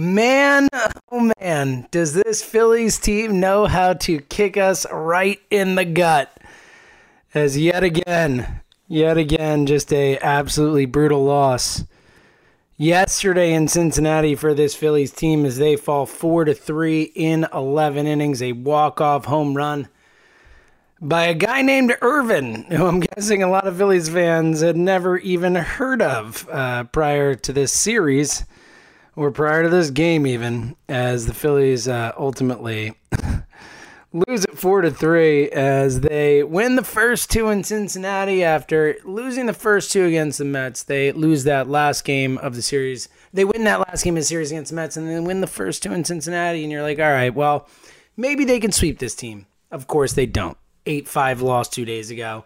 Man, oh man, does this Phillies team know how to kick us right in the gut? As yet again, yet again, just a absolutely brutal loss. Yesterday in Cincinnati for this Phillies team as they fall four to three in eleven innings, a walk-off home run by a guy named Ervin, who I'm guessing a lot of Phillies fans had never even heard of uh, prior to this series or prior to this game, even as the Phillies uh, ultimately lose it four to three as they win the first two in Cincinnati after losing the first two against the Mets. They lose that last game of the series. They win that last game of the series against the Mets and then win the first two in Cincinnati. And you're like, all right, well, maybe they can sweep this team. Of course, they don't. 8 5 loss two days ago.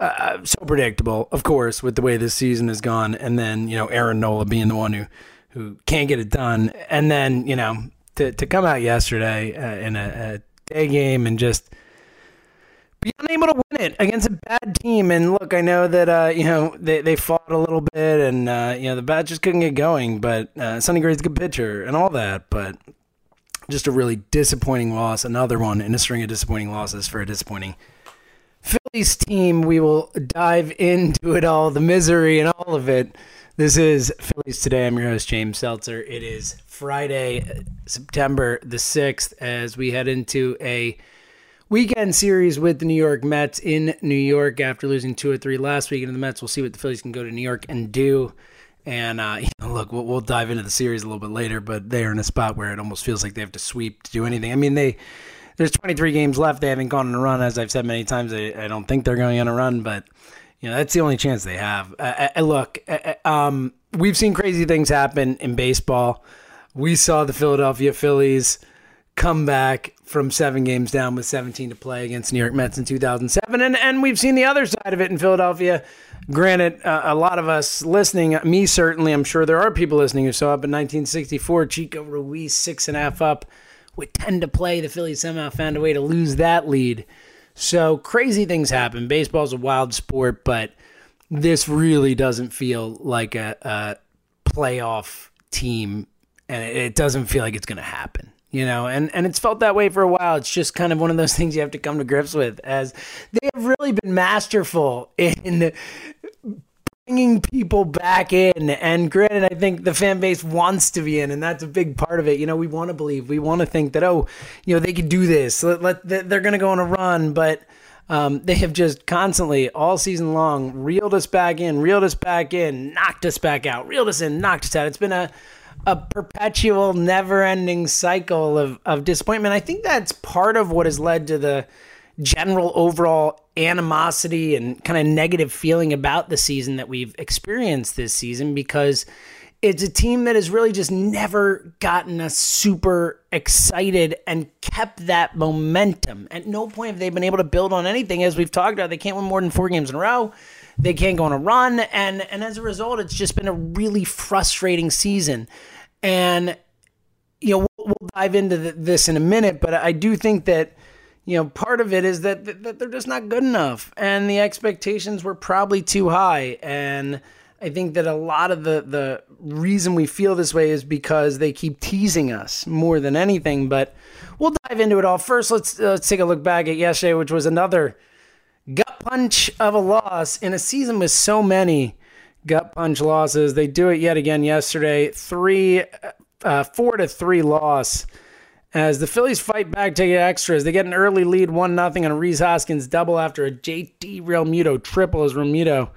Uh, so predictable, of course, with the way this season has gone. And then, you know, Aaron Nola being the one who, who can't get it done. And then, you know, to, to come out yesterday uh, in a, a day game and just be unable to win it against a bad team. And look, I know that uh, you know they, they fought a little bit, and uh, you know the bats just couldn't get going. But uh, Sonny Gray's a good pitcher and all that. But just a really disappointing loss. Another one in a string of disappointing losses for a disappointing Phillies team. We will dive into it all, the misery and all of it. This is Phillies Today. I'm your host, James Seltzer. It is Friday, September the 6th, as we head into a weekend series with the New York Mets in New York after losing two or three last week. And the Mets, we'll see what the Phillies can go to New York and do. And uh, you know, look, we'll, we'll, dive into the series a little bit later, but they are in a spot where it almost feels like they have to sweep to do anything. I mean, they there's 23 games left. They haven't gone on a run, as I've said many times. I, I don't think they're going on a run, but you know that's the only chance they have. Uh, uh, look, uh, um, we've seen crazy things happen in baseball. We saw the Philadelphia Phillies come back from seven games down with 17 to play against New York Mets in 2007, and and we've seen the other side of it in Philadelphia Granted, uh, a lot of us listening, me certainly, I'm sure there are people listening who saw up in 1964, Chico Ruiz six and a half up with 10 to play. The Phillies somehow found a way to lose that lead. So crazy things happen. Baseball's a wild sport, but this really doesn't feel like a, a playoff team, and it doesn't feel like it's going to happen you know and and it's felt that way for a while it's just kind of one of those things you have to come to grips with as they have really been masterful in bringing people back in. And granted i think the fan base wants to be in and that's a big part of it. You know we want to believe. We want to think that oh you know they could do this. Let, let they're going to go on a run. But um, they have just constantly all season long reeled us back in reeled us back in knocked us back out reeled us in knocked us out. It's been a a perpetual, never-ending cycle of, of disappointment. I think that's part of what has led to the general overall animosity and kind of negative feeling about the season that we've experienced this season because it's a team that has really just never gotten us super excited and kept that momentum. At no point have they been able to build on anything. As we've talked about, they can't win more than four games in a row. They can't go on a run, and and as a result, it's just been a really frustrating season. And you know, we'll, we'll dive into the, this in a minute, but I do think that you know part of it is that, that, they're just not good enough, and the expectations were probably too high, and. I think that a lot of the the reason we feel this way is because they keep teasing us more than anything. But we'll dive into it all. First, let's uh, let's take a look back at yesterday, which was another gut punch of a loss in a season with so many gut punch losses. They do it yet again yesterday. Three, uh, four to three loss. As the Phillies fight back, to get extras. They get an early lead, one nothing on a Rhys Hoskins double after a JT Realmuto triple as Realmuto.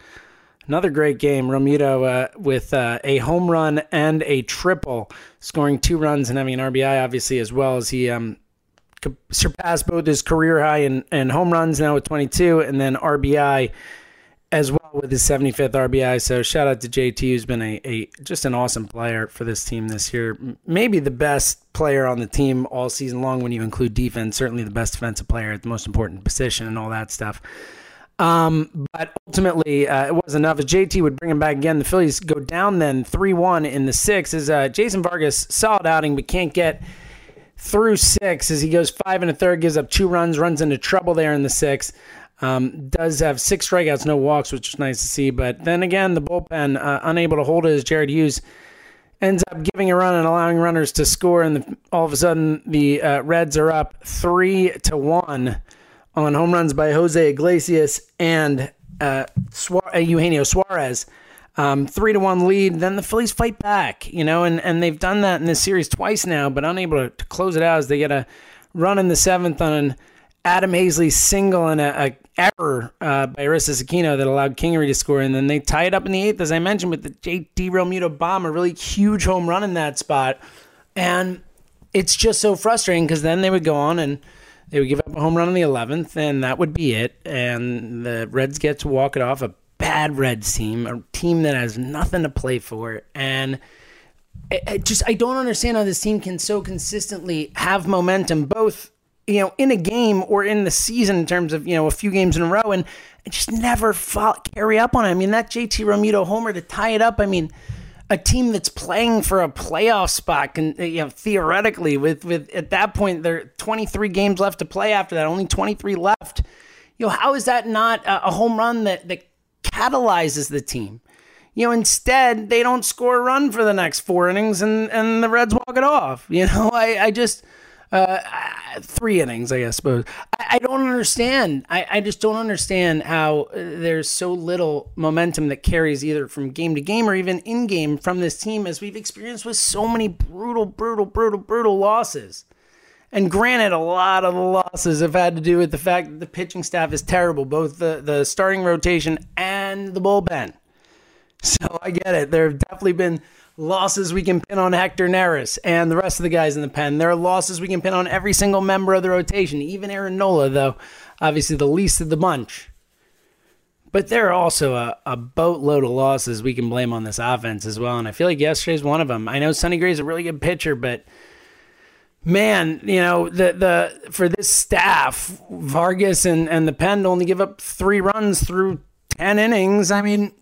Another great game. Realmuto uh, with uh, a home run and a triple, scoring two runs and having an RBI, obviously, as well as he um, surpassed both his career high in home runs now with 22 and then RBI as well with his 75th RBI. So shout out to JT, who's been a, a just an awesome player for this team this year. Maybe the best player on the team all season long when you include defense. Certainly the best defensive player at the most important position and all that stuff. Um, but ultimately, uh, it was enough. As JT would bring him back again, the Phillies go down then 3 1 in the sixth. As uh, Jason Vargas, solid outing, but can't get through six as he goes five and a third, gives up two runs, runs into trouble there in the sixth. Um, does have six strikeouts, no walks, which is nice to see. But then again, the bullpen uh, unable to hold it as Jared Hughes ends up giving a run and allowing runners to score, and the, all of a sudden the uh, Reds are up three to one on home runs by Jose Iglesias and uh, Suarez, uh, Eugenio Suarez. Um, three to one lead. Then the Phillies fight back, you know, and, and they've done that in this series twice now, but unable to, to close it out as they get a run in the seventh on an Adam Haseley single and a, a error uh, by Aristides Aquino that allowed Kingery to score, and then they tie it up in the eighth, as I mentioned, with the JT Realmuto bomb, a really huge home run in that spot, and it's just so frustrating because then they would go on and they would give up a home run in the eleventh, and that would be it, and the Reds get to walk it off. A bad Reds team, a team that has nothing to play for, and. I just I don't understand how this team can so consistently have momentum both you know, in a game or in the season in terms of, you know, a few games in a row and just never carry up on it. I mean, that JT Realmuto homer to tie it up, I mean, a team that's playing for a playoff spot can, uh, you know, theoretically with, with at that point, there are 23 games left to play after that, only 23 left. You know, how is that not a home run that, that catalyzes the team? You know, instead, they don't score a run for the next four innings and, and the Reds walk it off. You know, I, I just – uh, three innings, I guess. Suppose I, I don't understand. I, I just don't understand how uh, there's so little momentum that carries either from game to game or even in game from this team, as we've experienced with so many brutal, brutal, brutal, brutal losses. And granted, a lot of the losses have had to do with the fact that the pitching staff is terrible, both the, the starting rotation and the bullpen. So I get it. There have definitely been losses we can pin on Hector Neris and the rest of the guys in the pen. There are losses we can pin on every single member of the rotation, even Aaron Nola, though obviously the least of the bunch. But there are also a, a boatload of losses we can blame on this offense as well. And I feel like yesterday's one of them. I know Sonny Gray's a really good pitcher, but man, you know, the the for this staff, Vargas and, and the pen only give up three runs through ten innings. I mean,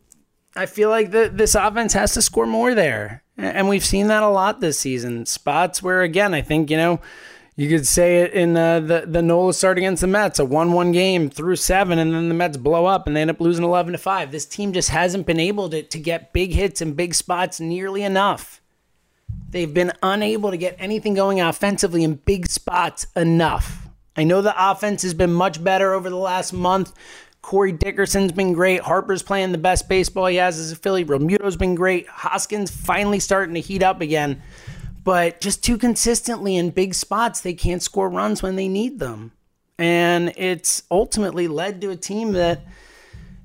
I feel like the, this offense has to score more there. And we've seen that a lot this season. Spots where, again, I think, you know, you could say it in uh, the, the Nola start against the Mets, a 1 1 game through seven, and then the Mets blow up and they end up losing 11 to 5. This team just hasn't been able to, to get big hits and big spots nearly enough. They've been unable to get anything going offensively in big spots enough. I know the offense has been much better over the last month Corey Dickerson's been great. Harper's playing the best baseball he has as a Philly. Realmuto's been great. Hoskins finally starting to heat up again. But just too consistently in big spots, they can't score runs when they need them. And it's ultimately led to a team that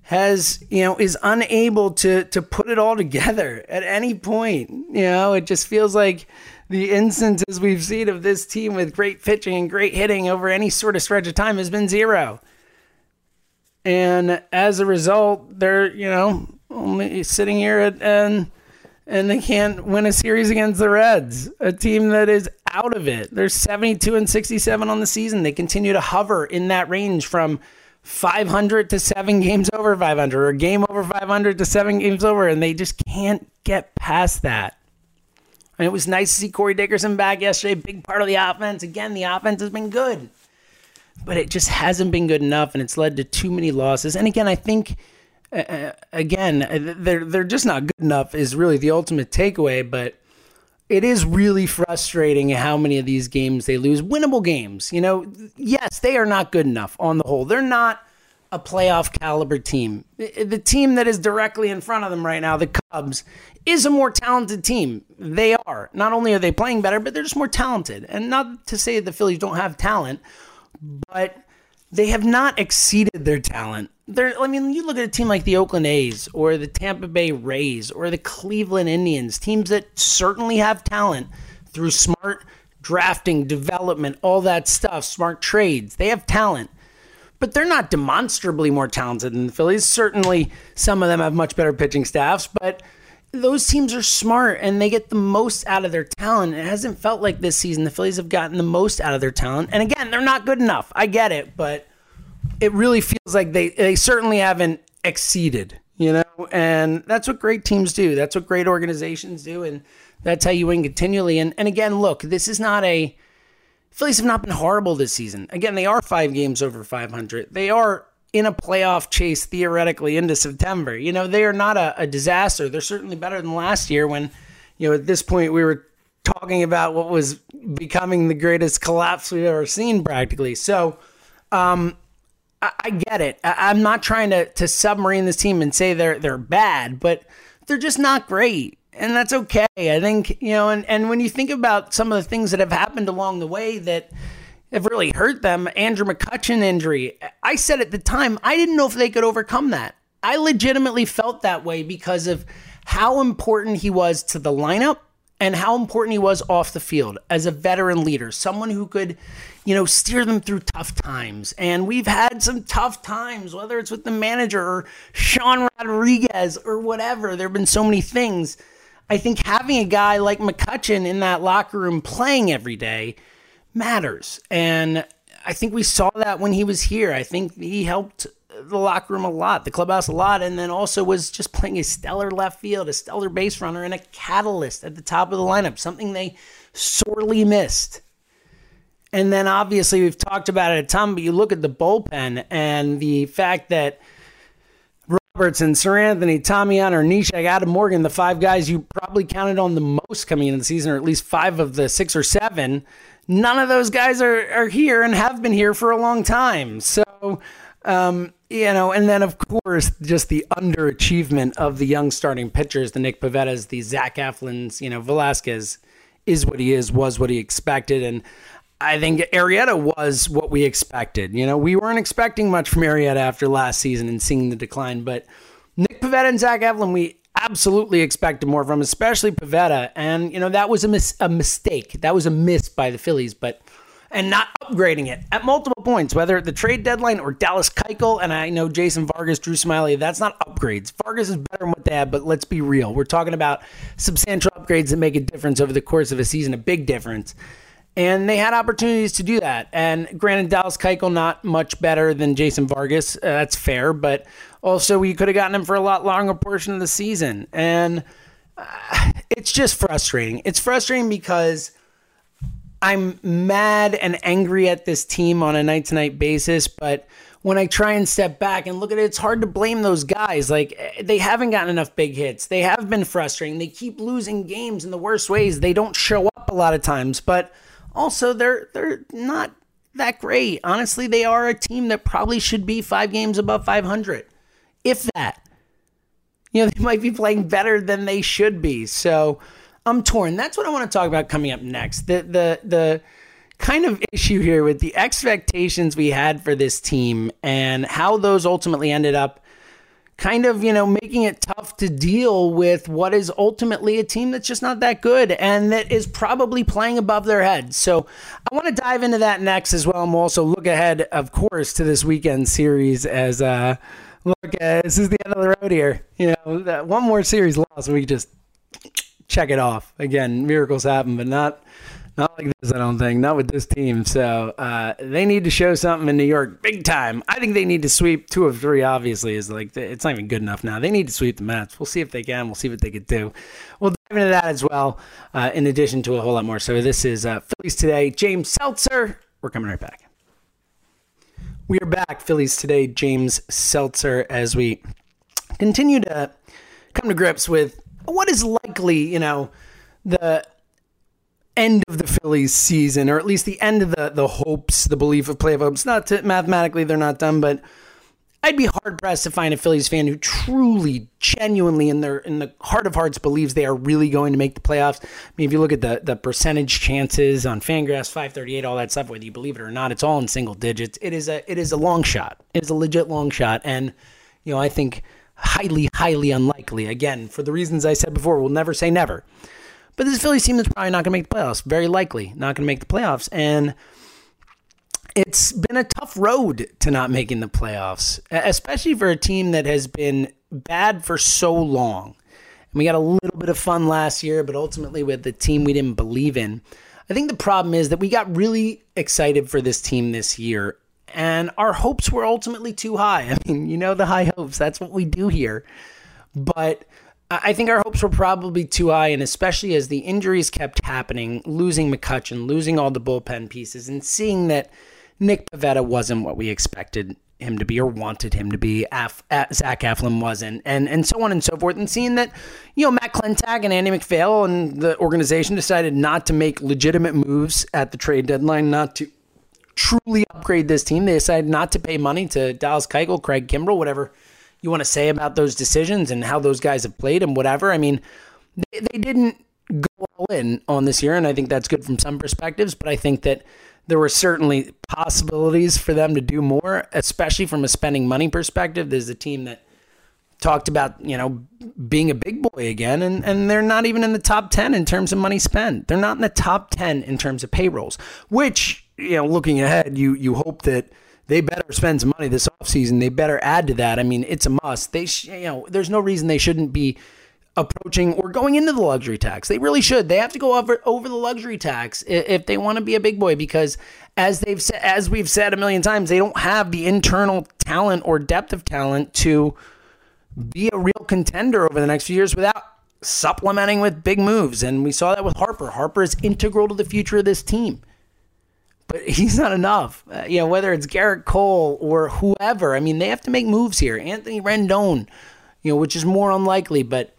has, you know, is unable to to put it all together at any point. You know, it just feels like the instances we've seen of this team with great pitching and great hitting over any sort of stretch of time has been zero. And as a result, they're, you know, only sitting here at, and and they can't win a series against the Reds, a team that is out of it. They're 72 and 67 on the season. They continue to hover in that range from 500 to 7 games over 500 or game over 500 to 7 games over and they just can't get past that. And it was nice to see Corey Dickerson back yesterday, big part of the offense. Again, the offense has been good but it just hasn't been good enough, and it's led to too many losses. And again, I think. Uh, uh again, uh, they're they're just not good enough. Is really the ultimate takeaway. But it is really frustrating how many of these games they lose. Winnable games, you know. Yes, they are not good enough on the whole. They're not a playoff caliber team. The team that is directly in front of them right now, the Cubs, is a more talented team. They are. Not only are they playing better, but they're just more talented. And not to say the Phillies don't have talent, but they have not exceeded their talent. They're, I mean, you look at a team like the Oakland A's or the Tampa Bay Rays or the Cleveland Indians, teams that certainly have talent through smart drafting, development, all that stuff, smart trades. They have talent, but they're not demonstrably more talented than the Phillies. Certainly, some of them have much better pitching staffs, but those teams are smart and they get the most out of their talent. It hasn't felt like this season the Phillies have gotten the most out of their talent. And again, they're not good enough. I get it, but it really feels like they they certainly haven't exceeded, you know? And that's what great teams do. That's what great organizations do and that's how you win continually. And and again, look, this is not a Phillies have not been horrible this season. Again, they are 5 games over 500. They are in a playoff chase theoretically into September. You know, they are not a, a, disaster. They're certainly better than last year when, you know, at this point, we were talking about what was becoming the greatest collapse we've ever seen, practically. So, um, I, I get it. I, am not trying to to submarine this team and say they're they're bad, but they're just not great, and that's okay. I think you know, and and when you think about some of the things that have happened along the way that have really hurt them, Andrew McCutchen injury. I said at the time I didn't know if they could overcome that. I legitimately felt that way because of how important he was to the lineup and how important he was off the field as a veteran leader, someone who could, you know, steer them through tough times. And we've had some tough times, whether it's with the manager or Sean Rodriguez or whatever. There have been so many things. I think having a guy like McCutchen in that locker room playing every day matters. And I think we saw that when he was here. I think he helped the locker room a lot, the clubhouse a lot, and then also was just playing a stellar left field, a stellar base runner, and a catalyst at the top of the lineup, something they sorely missed. And then obviously we've talked about it a ton, but you look at the bullpen and the fact that Robertson, Seranthony, Tommy Hunter, Neshek, Adam Morgan, the five guys you probably counted on the most coming into the season, or at least five of the six or seven, none of those guys are, are here and have been here for a long time. So um, you know, and then of course, just the underachievement of the young starting pitchers, the Nick Pivettas, the Zach Eflins, you know, Velasquez is what he is, was what he expected. And I think Arrieta was what we expected. You know, we weren't expecting much from Arrieta after last season and seeing the decline, but Nick Pivetta and Zach Eflin, we absolutely expected more from, especially Pivetta. And, you know, that was a, mis- a mistake. That was a miss by the Phillies, but and not upgrading it at multiple points, whether the trade deadline or Dallas Keuchel. And I know Jason Vargas, Drew Smyly, that's not upgrades. Vargas is better than what they have, but let's be real. We're talking about substantial upgrades that make a difference over the course of a season, a big difference. And they had opportunities to do that. And granted, Dallas Keuchel not much better than Jason Vargas. Uh, that's fair, but also we could have gotten him for a lot longer portion of the season. And uh, it's just frustrating. It's frustrating because I'm mad and angry at this team on a night to night basis, but when I try and step back and look at it, it's hard to blame those guys. Like they haven't gotten enough big hits. They have been frustrating. They keep losing games in the worst ways. They don't show up a lot of times, but also they're they're not that great. Honestly, they are a team that probably should be 5 games above 500. If that. You know, they might be playing better than they should be. So, I'm torn. That's what I want to talk about coming up next. The the the kind of issue here with the expectations we had for this team and how those ultimately ended up kind of, you know, making it tough to deal with what is ultimately a team that's just not that good and that is probably playing above their head. So I want to dive into that next as well. And we'll also look ahead, of course, to this weekend series as uh look, uh, this is the end of the road here. You know, one more series loss, we just check it off. Again, miracles happen, but not not like this. I don't think not with this team. So uh, they need to show something in New York big time. I think they need to sweep two of three. Obviously, is like it's not even good enough now. They need to sweep the Mets. We'll see if they can. We'll see what they could do. We'll dive into that as well. Uh, in addition to a whole lot more. So this is uh, Phillies today. James Seltzer. We're coming right back. We are back, Phillies today. James Seltzer, as we continue to come to grips with what is likely, you know, the end of the Phillies season, or at least the end of the the hopes, the belief of play of hopes. Not to, mathematically, they're not done, but I'd be hard pressed to find a Phillies fan who truly, genuinely, in their in the heart of hearts, believes they are really going to make the playoffs. I mean, if you look at the the percentage chances on Fangraphs, five thirty eight, all that stuff, whether you believe it or not, it's all in single digits. It is a it is a long shot. It is a legit long shot, and you know, I think highly, highly unlikely. Again, for the reasons I said before, we'll never say never. But this Phillies team is probably not going to make the playoffs. Very likely not going to make the playoffs. And it's been a tough road to not making the playoffs, especially for a team that has been bad for so long. And we got a little bit of fun last year, but ultimately with the team we didn't believe in. I think the problem is that we got really excited for this team this year and our hopes were ultimately too high. I mean, you know, the high hopes, that's what we do here. But I think our hopes were probably too high, and especially as the injuries kept happening, losing McCutchen, losing all the bullpen pieces, and seeing that Nick Pivetta wasn't what we expected him to be or wanted him to be. Af, Zach Eflin wasn't, and and so on and so forth. And seeing that, you know, Matt Klentak and Andy MacPhail and the organization decided not to make legitimate moves at the trade deadline, not to truly upgrade this team. They decided not to pay money to Dallas Keuchel, Craig Kimbrel, whatever you want to say about those decisions and how those guys have played and whatever. I mean, they, they didn't go all in on this year, and I think that's good from some perspectives. But I think that there were certainly possibilities for them to do more, especially from a spending money perspective. There's a team that talked about you know being a big boy again, and and they're not even in the top ten in terms of money spent. They're not in the top ten in terms of payrolls, which you know, looking ahead, you you hope that they better spend some money this offseason. They better add to that. I mean, it's a must. They, sh- you know, there's no reason they shouldn't be approaching or going into the luxury tax. They really should. They have to go over over the luxury tax if they want to be a big boy because as they've as we've said a million times, they don't have the internal talent or depth of talent to be a real contender over the next few years without supplementing with big moves. And we saw that with Harper. Harper is integral to the future of this team but he's not enough. Uh, you know, whether it's Gerrit Cole or whoever, I mean, they have to make moves here. Anthony Rendon, you know, which is more unlikely, but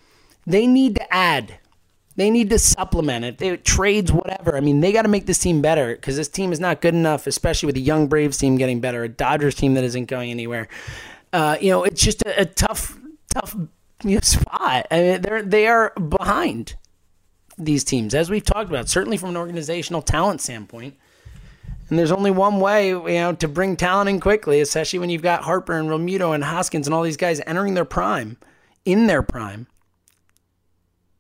they need to add. They need to supplement it. They trades, whatever. I mean, they got to make this team better because this team is not good enough, especially with a young Braves team getting better, a Dodgers team that isn't going anywhere. Uh, you know, it's just a, a tough, tough you know, spot. I mean, they're they are behind these teams, as we've talked about. Certainly from an organizational talent standpoint. And there's only one way, you know, to bring talent in quickly, especially when you've got Harper and Realmuto and Hoskins and all these guys entering their prime, in their prime.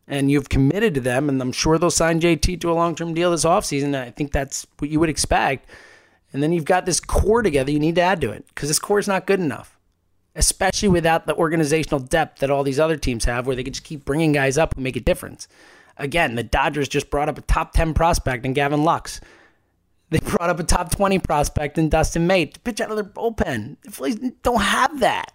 And you've committed to them, and I'm sure they'll sign JT to a long term deal this offseason. I think that's what you would expect. And then you've got this core together you need to add to it because this core is not good enough, especially without the organizational depth that all these other teams have where they can just keep bringing guys up who make a difference. Again, the Dodgers just brought up a top 10 prospect in Gavin Lux. They brought up a top 20 prospect in Dustin May to pitch out of their bullpen. The Phillies don't have that.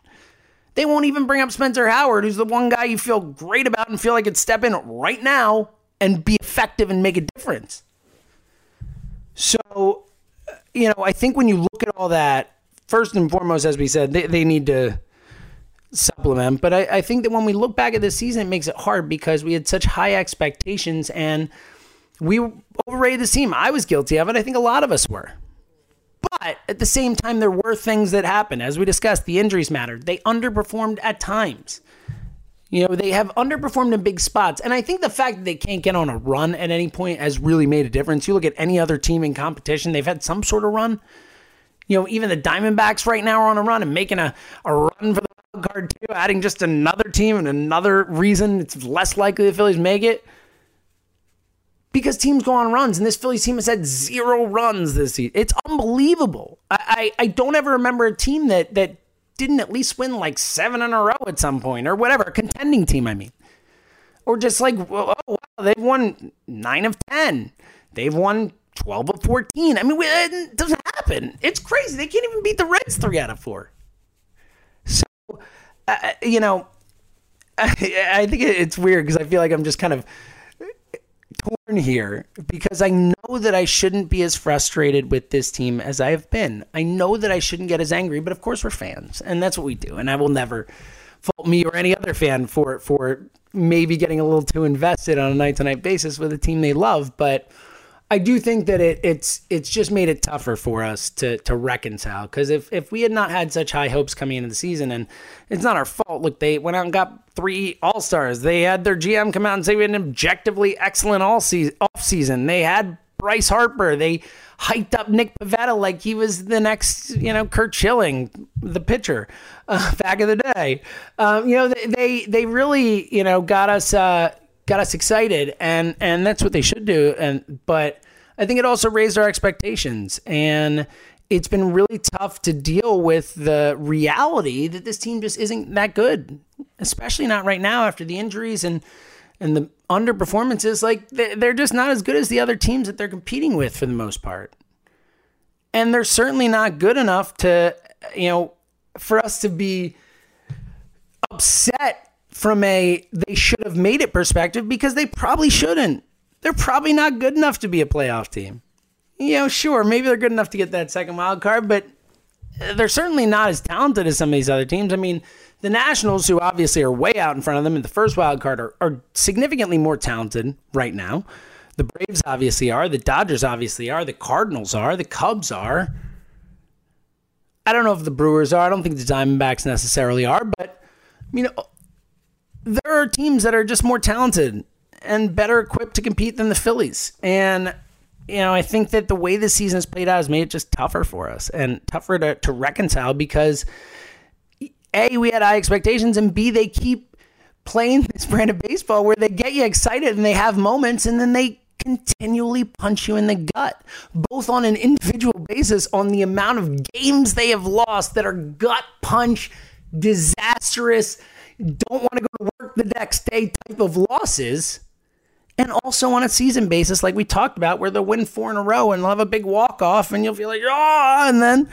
They won't even bring up Spencer Howard, who's the one guy you feel great about and feel like could step in right now and be effective and make a difference. So, uh, you know, I think when you look at all that, first and foremost, as we said, they, they need to supplement. But I, I think that when we look back at this season, it makes it hard because we had such high expectations and – we overrated the team. I was guilty of it. I think a lot of us were. But at the same time, there were things that happened. As we discussed, the injuries mattered. They underperformed at times. You know, they have underperformed in big spots. And I think the fact that they can't get on a run at any point has really made a difference. You look at any other team in competition, they've had some sort of run. You know, even the Diamondbacks right now are on a run and making a, a run for the wild card, too, adding just another team and another reason it's less likely the Phillies make it because teams go on runs, and this Phillies team has had zero runs this season. It's unbelievable. I, I, I don't ever remember a team that that didn't at least win like seven in a row at some point or whatever, a contending team, I mean. Or just like, oh, wow, they've won nine of 10. They've won 12 of 14. I mean, it doesn't happen. It's crazy. They can't even beat the Reds three out of four. So, uh, you know, I, I think it's weird because I feel like I'm just kind of here because I know that I shouldn't be as frustrated with this team as I have been. I know that I shouldn't get as angry, but of course we're fans, and that's what we do. And I will never fault me or any other fan for for maybe getting a little too invested on a night to night basis with a team they love, but I do think that it, it's it's just made it tougher for us to to reconcile. Because if if we had not had such high hopes coming into the season, and it's not our fault. Look, they went out and got three All Stars. They had their GM come out and say we had an objectively excellent all season off season. They had Bryce Harper. They hyped up Nick Pivetta like he was the next, you know, Curt Schilling, the pitcher, uh, back in the day. Um, you know, they, they, they really, you know, got us uh, got us excited, and and that's what they should do. And but I think it also raised our expectations, and it's been really tough to deal with the reality that this team just isn't that good, especially not right now after the injuries and and the underperformances. Like they're just not as good as the other teams that they're competing with for the most part, and they're certainly not good enough to you know for us to be upset from a they should have made it perspective because they probably shouldn't. They're probably not good enough to be a playoff team. You know, sure, maybe they're good enough to get that second wild card, but uh, they're certainly not as talented as some of these other teams. I mean, the Nationals, who obviously are way out in front of them in the first wild card, are, are significantly more talented right now. The Braves obviously are. The Dodgers obviously are. The Cardinals are. The Cubs are. I don't know if the Brewers are. I don't think the Diamondbacks necessarily are, but you know, there are teams that are just more talented and better equipped to compete than the Phillies. And you know, I think that the way the season has played out has made it just tougher for us and tougher to, to reconcile because A, we had high expectations, and B, they keep playing this brand of baseball where they get you excited and they have moments and then they continually punch you in the gut, both on an individual basis on the amount of games they have lost that are gut punch, disastrous, don't want to go to work the next day type of losses. And also on a season basis, like we talked about, where they'll win four in a row and they'll have a big walk off, and you'll feel like, oh, and then,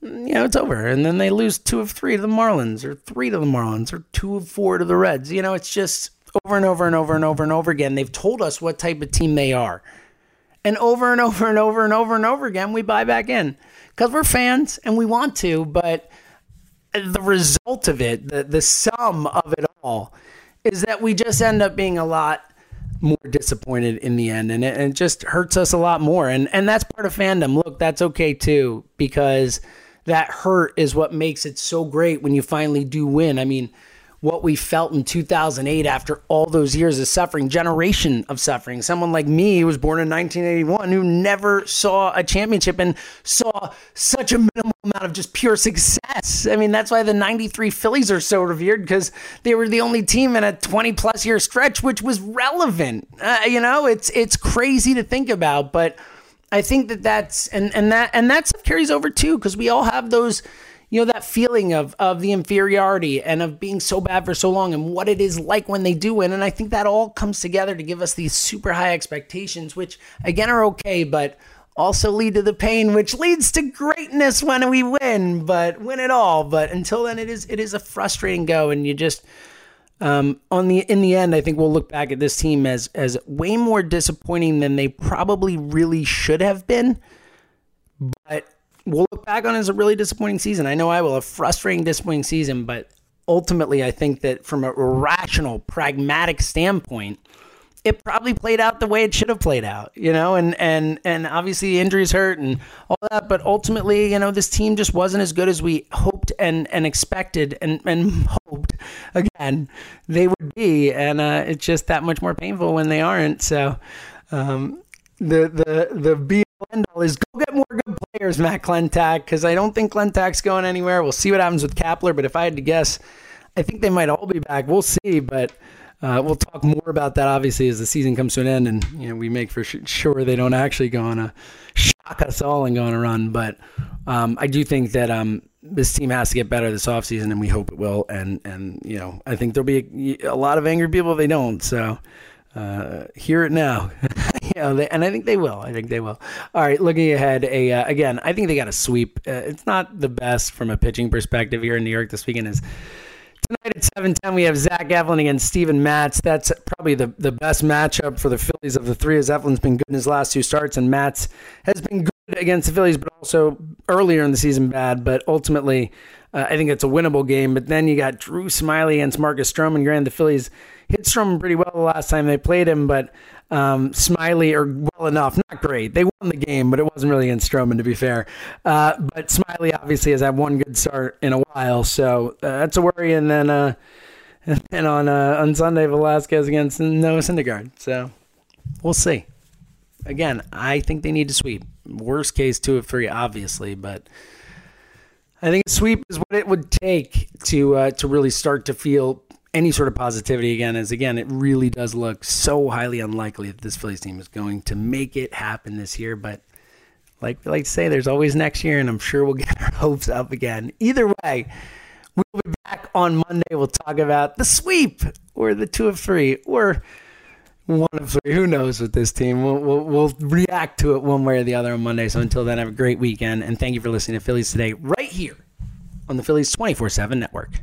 you know, it's over. And then they lose two of three to the Marlins, or three to the Marlins, or two of four to the Reds. You know, it's just over and over and over and over and over again. They've told us what type of team they are. And over and over and over and over and over again, we buy back in because we're fans and we want to, but the result of it, the, the sum of it all, is that we just end up being a lot more disappointed in the end and it, and it just hurts us a lot more. And and that's part of fandom. Look that's okay too because that hurt is what makes it so great when you finally do win. I mean what we felt in 2008 after all those years of suffering, generation of suffering. Someone like me who was born in 1981 who never saw a championship and saw such a minimal amount of just pure success. I mean, that's why the 93 Phillies are so revered because they were the only team in a 20 plus year stretch which was relevant. Uh, you know, it's it's crazy to think about, but I think that that's and and that and that stuff carries over too because we all have those you know that feeling of of the inferiority and of being so bad for so long and what it is like when they do win. And i think that all comes together to give us these super high expectations which again are okay but also lead to the pain which leads to greatness when we win but win it all. But until then it is it is a frustrating go. And you just um, on the in the end, I think we'll look back at this team as as way more disappointing than they probably really should have been. But we'll look back on it as a really disappointing season. I know I will, a frustrating, disappointing season, but ultimately, I think that from a rational, pragmatic standpoint, it probably played out the way it should have played out, you know, and and and obviously injuries hurt and all that, but ultimately, you know, this team just wasn't as good as we hoped and and expected and and hoped again they would be, and uh, it's just that much more painful when they aren't. So, um, the the the be end all is go get more good players, Matt Klentak, because I don't think Klentak's going anywhere. We'll see what happens with Kapler, but if I had to guess, I think they might all be back. We'll see, but uh, we'll talk more about that obviously as the season comes to an end, and you know we make for sure they don't actually go on a shock us all and go on a run. But um, I do think that um, this team has to get better this offseason, and we hope it will. And and you know I think there'll be a, a lot of angry people if they don't. So uh, hear it now. they, and I think they will. I think they will. All right, looking ahead, a uh, again, I think they got a sweep. Uh, it's not the best from a pitching perspective here in New York this weekend. Is tonight at seven ten we have Zach Eflin against Steven Matz. That's probably the the best matchup for the Phillies of the three. As Eflin's been good in his last two starts, and Matz has been good against the Phillies, but also earlier in the season bad. But ultimately, uh, I think it's a winnable game. But then you got Drew Smyly against Marcus Stroman. Granted, the Phillies hit Stroman pretty well the last time they played him, but um, Smyly are well enough. Not great. They won the game, but it wasn't really against Stroman, to be fair. Uh, but Smyly obviously has had one good start in a while, so uh, that's a worry. And then, uh, and on uh, on Sunday, Velasquez against Noah Syndergaard. So we'll see. Again, I think they need to sweep. Worst case, two of three, obviously, but. I think a sweep is what it would take to uh, to really start to feel any sort of positivity again is again it really does look so highly unlikely that this Phillies team is going to make it happen this year but like we like to say there's always next year and I'm sure we'll get our hopes up again. Either way we'll be back on Monday. We'll talk about the sweep. Or the two of three. Or one of three. Who knows with this team? We'll, we'll, we'll react to it one way or the other on Monday. So until then have a great weekend and thank you for listening to Phillies today right here on the Phillies 24/7 network